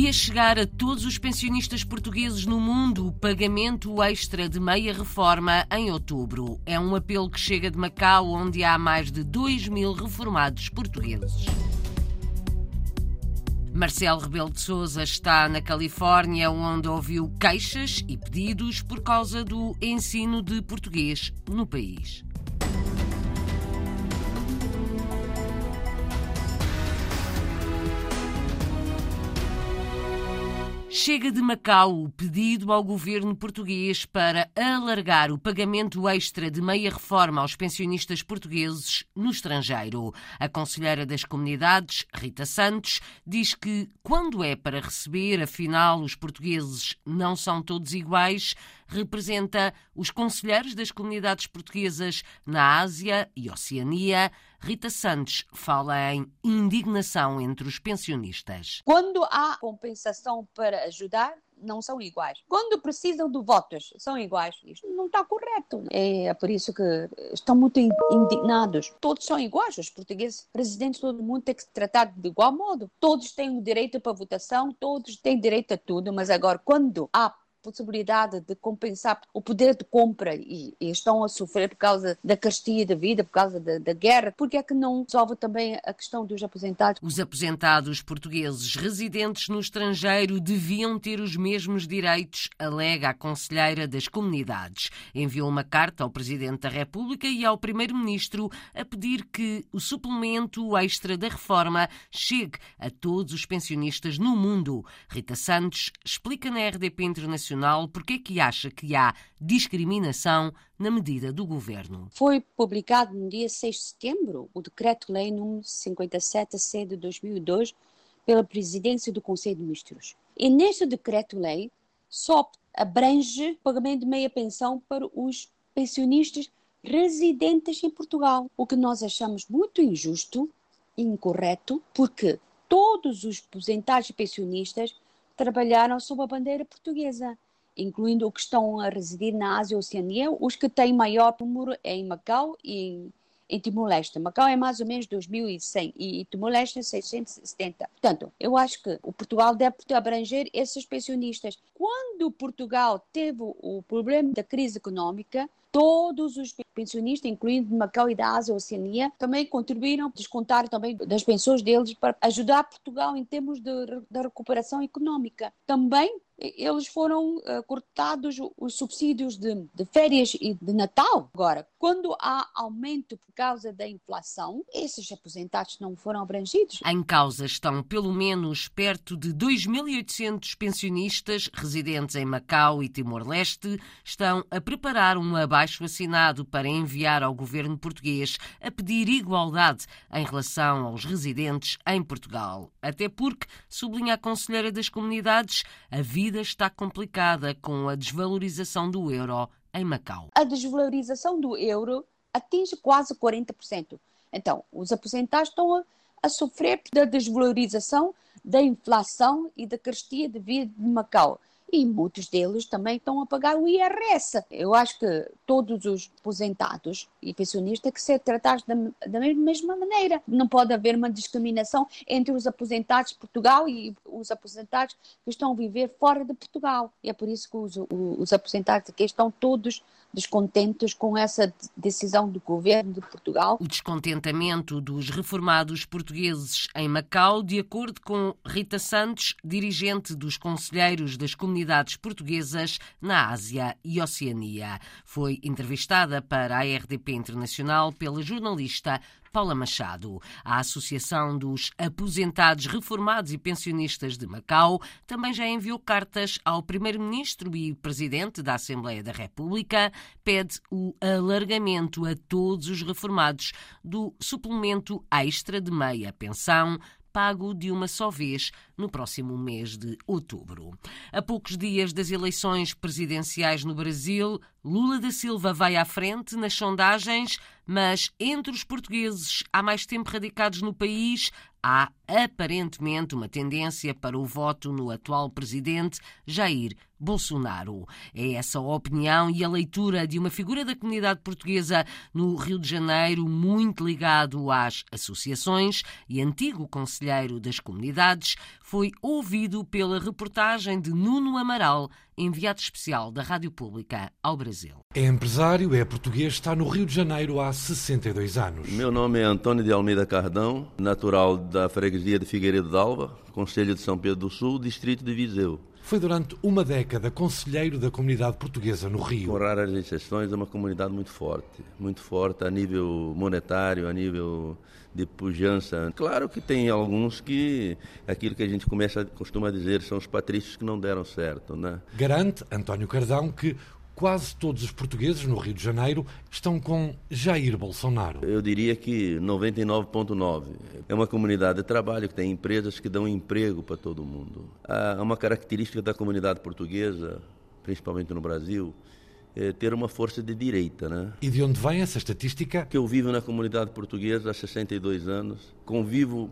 Devia chegar a todos os pensionistas portugueses no mundo o pagamento extra de meia reforma em outubro. É um apelo que chega de Macau, onde há mais de 2 mil reformados portugueses. Marcelo Rebelo de Sousa está na Califórnia, onde ouviu queixas e pedidos por causa do ensino de português no país. Chega de Macau o pedido ao governo português para alargar o pagamento extra de meia reforma aos pensionistas portugueses no estrangeiro. A conselheira das comunidades, Rita Santos, diz que quando é para receber, afinal, os portugueses não são todos iguais, representa os conselheiros das comunidades portuguesas na Ásia e Oceania. Rita Santos fala em indignação entre os pensionistas. Quando há compensação para ajudar, não são iguais. Quando precisam de votos, são iguais. Isto não está correto. É por isso que estão muito indignados. Todos são iguais. Os portugueses residentes, todo mundo tem que se tratar de igual modo. Todos têm o direito para votação, todos têm direito a tudo, mas agora, quando há possibilidade de compensar o poder de compra e, e, estão a sofrer por causa da carestia da vida, por causa da, da guerra, porque é que não resolve também a questão dos aposentados? Os aposentados portugueses residentes no estrangeiro deviam ter os mesmos direitos, alega a conselheira das comunidades. Enviou uma carta ao Presidente da República e ao Primeiro-Ministro a pedir que o suplemento extra da reforma chegue a todos os pensionistas no mundo. Rita Santos explica na RDP Internacional Nacional porque é que acha que há discriminação na medida do governo. Foi publicado no dia 6 de setembro o Decreto-Lei número 57C de 2002 pela Presidência do Conselho de Ministros. E neste Decreto-Lei só abrange pagamento de meia pensão para os pensionistas residentes em Portugal, o que nós achamos muito injusto e incorreto, porque todos os aposentados pensionistas trabalharam sob a bandeira portuguesa, incluindo os que estão a residir na Ásia Oceania, os que têm maior número em Macau e em Timor-Leste. Macau é mais ou menos 2.100 e Timor-Leste 670. Portanto, eu acho que o Portugal deve abranger esses pensionistas. Quando Portugal teve o problema da crise econômica, todos os pensionistas, incluindo Macau e da Ásia Oceania, também contribuíram, descontar também das pensões deles para ajudar Portugal em termos de, de recuperação econômica. Também eles foram uh, cortados os subsídios de, de, férias e de Natal. Agora, quando há aumento por causa da inflação, esses aposentados não foram abrangidos. Em causa estão pelo menos perto de 2.800 pensionistas residentes em Macau e Timor-Leste, estão a preparar um abaixo assinado para enviar ao governo português a pedir igualdade em relação aos residentes em Portugal. Até porque, sublinha a Conselheira das Comunidades, a vida vida está complicada com a desvalorização do euro em Macau. A desvalorização do euro atinge quase 40%. Então, os aposentados estão a, a sofrer da desvalorização, da inflação e da carestia de vida de Macau e muitos deles também estão a pagar o IRS. Eu acho que todos os aposentados e pensionistas que ser tratados da, da mesma maneira. Não pode haver uma discriminação entre os aposentados de Portugal e os aposentados que estão a viver fora de Portugal. E é por isso que os, os aposentados aqui estão todos descontentes com essa decisão do governo de Portugal. O descontentamento dos reformados portugueses em Macau, de acordo com Rita Santos, dirigente dos conselheiros das comunidades portuguesas na Ásia e Oceania. Foi entrevistada para a RDP Internacional pela jornalista Paula Machado. A Associação dos Aposentados Reformados e Pensionistas de Macau também já enviou cartas ao Primeiro-Ministro e Presidente da Assembleia da República, pede o alargamento a todos os reformados do suplemento extra de meia pensão pago de uma só vez no próximo mês de outubro. A poucos dias das eleições presidenciais no Brasil, Lula da Silva vai à frente nas sondagens, mas entre os portugueses há mais tempo radicados no país, há aparentemente uma tendência para o voto no atual presidente Jair Bolsonaro. É essa a opinião e a leitura de uma figura da comunidade portuguesa no Rio de Janeiro, muito ligado às associações e antigo conselheiro das comunidades, foi ouvido pela reportagem de Nuno Amaral, enviado especial da Rádio Pública ao Brasil. É empresário, é português, está no Rio de Janeiro há 62 anos. Meu nome é Antônio de Almeida Cardão, natural da freguesia de Figueiredo d'Alva, Conselho de São Pedro do Sul, distrito de Viseu. Foi durante uma década conselheiro da comunidade portuguesa no Rio. Com raras exceções, é uma comunidade muito forte, muito forte a nível monetário, a nível de pujança. Claro que tem alguns que, aquilo que a gente começa, costuma dizer, são os patrícios que não deram certo. Né? Garante António Cardão que quase todos os portugueses no Rio de Janeiro estão com Jair Bolsonaro. Eu diria que 99,9. É uma comunidade de trabalho que tem empresas que dão emprego para todo mundo. Há uma característica da comunidade portuguesa, principalmente no Brasil, é ter uma força de direita. Né? E de onde vem essa estatística? Que eu vivo na comunidade portuguesa há 62 anos, convivo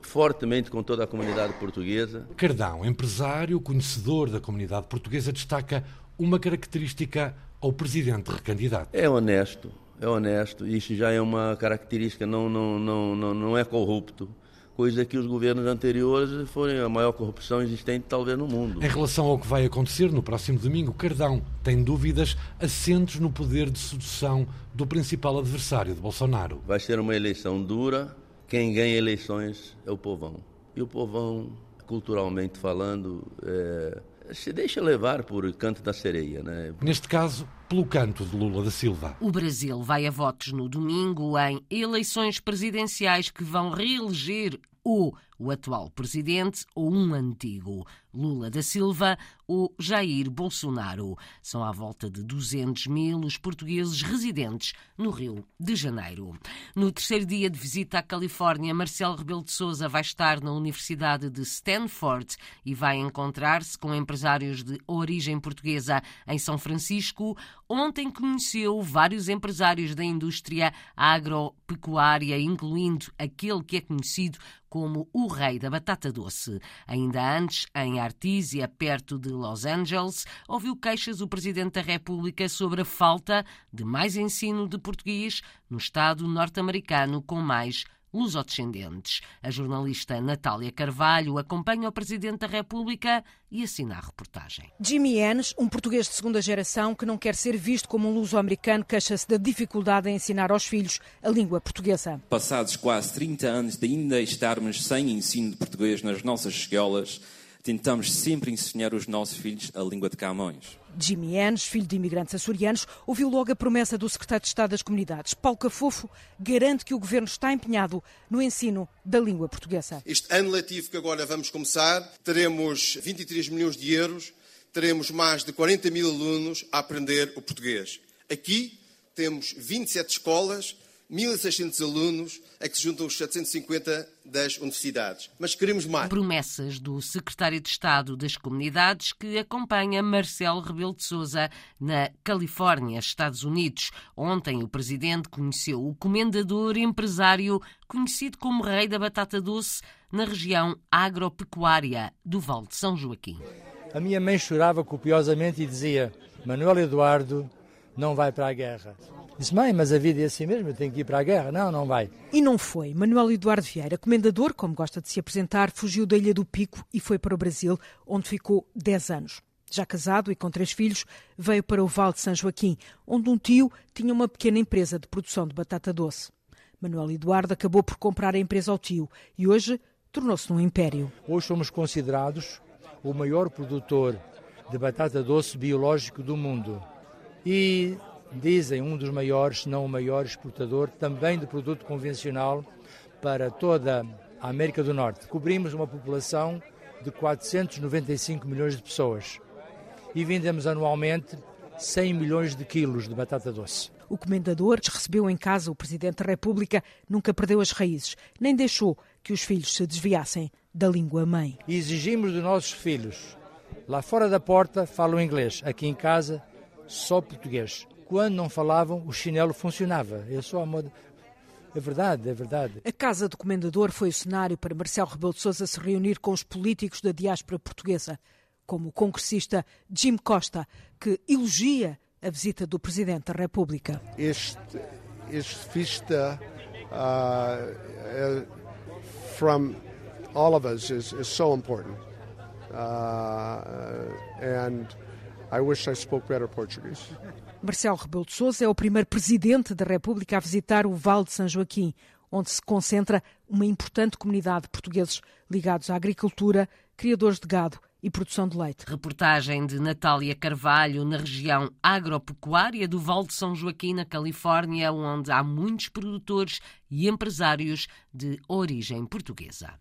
fortemente com toda a comunidade portuguesa. Cardão, empresário, conhecedor da comunidade portuguesa, destaca uma característica ao presidente recandidato. É honesto, é honesto. Isso já é uma característica, não, não, não, não, não é corrupto. Coisa que os governos anteriores foram a maior corrupção existente, talvez, no mundo. Em relação ao que vai acontecer no próximo domingo, Cardão tem dúvidas assentes no poder de sedução do principal adversário de Bolsonaro. Vai ser uma eleição dura. Quem ganha eleições é o povão. E o povão, culturalmente falando, é se deixa levar por canto da sereia, né? Neste caso, pelo canto de Lula da Silva. O Brasil vai a votos no domingo em eleições presidenciais que vão reeleger ou o atual presidente ou um antigo, Lula da Silva ou Jair Bolsonaro. São à volta de 200 mil os portugueses residentes no Rio de Janeiro. No terceiro dia de visita à Califórnia, Marcelo Rebelo de Sousa vai estar na Universidade de Stanford e vai encontrar-se com empresários de origem portuguesa em São Francisco. Ontem conheceu vários empresários da indústria agropecuária, incluindo aquele que é conhecido como o rei da batata doce. Ainda antes, em Artísia, perto de Los Angeles, ouviu queixas o Presidente da República sobre a falta de mais ensino de português no Estado norte-americano com mais lusodescendentes. A jornalista Natália Carvalho acompanha o Presidente da República e assina a reportagem. Jimmy Enes, um português de segunda geração que não quer ser visto como um luso-americano, queixa-se da dificuldade em ensinar aos filhos a língua portuguesa. Passados quase 30 anos de ainda estarmos sem ensino de português nas nossas escolas, tentamos sempre ensinar os nossos filhos a língua de Camões. Jimmy Enes, filho de imigrantes açorianos, ouviu logo a promessa do secretário de Estado das Comunidades. Paulo Cafofo garante que o governo está empenhado no ensino da língua portuguesa. Este ano letivo que agora vamos começar, teremos 23 milhões de euros, teremos mais de 40 mil alunos a aprender o português. Aqui temos 27 escolas, 1.600 alunos, a que se juntam os 750 das universidades. Mas queremos mais. Promessas do secretário de Estado das Comunidades que acompanha Marcelo Rebelo de Sousa na Califórnia, Estados Unidos. Ontem o presidente conheceu o comendador empresário conhecido como Rei da Batata Doce na região agropecuária do Val de São Joaquim. A minha mãe chorava copiosamente e dizia: Manuel Eduardo não vai para a guerra. Disse, mãe, mas a vida é assim mesmo, eu tenho que ir para a guerra. Não, não vai. E não foi. Manuel Eduardo Vieira, comendador, como gosta de se apresentar, fugiu da Ilha do Pico e foi para o Brasil, onde ficou 10 anos. Já casado e com três filhos, veio para o Val de São Joaquim, onde um tio tinha uma pequena empresa de produção de batata doce. Manuel Eduardo acabou por comprar a empresa ao tio e hoje tornou-se um império. Hoje somos considerados o maior produtor de batata doce biológico do mundo. E dizem um dos maiores, se não o maior exportador também de produto convencional para toda a América do Norte. Cobrimos uma população de 495 milhões de pessoas e vendemos anualmente 100 milhões de quilos de batata doce. O comendador recebeu em casa o Presidente da República, nunca perdeu as raízes, nem deixou que os filhos se desviassem da língua mãe. Exigimos dos nossos filhos, lá fora da porta falam inglês, aqui em casa só português quando não falavam, o chinelo funcionava. É só a moda. É verdade, é verdade. A Casa do Comendador foi o cenário para Marcelo Rebelo de Sousa se reunir com os políticos da diáspora portuguesa, como o congressista Jim Costa, que elogia a visita do Presidente da República. Este, este vista uh, from all of us is, is so important. Uh, and I wish I spoke better Portuguese. Marcelo Rebelo de Sousa é o primeiro presidente da República a visitar o Vale de São Joaquim, onde se concentra uma importante comunidade de portugueses ligados à agricultura, criadores de gado e produção de leite. Reportagem de Natália Carvalho na região agropecuária do Vale de São Joaquim, na Califórnia, onde há muitos produtores e empresários de origem portuguesa.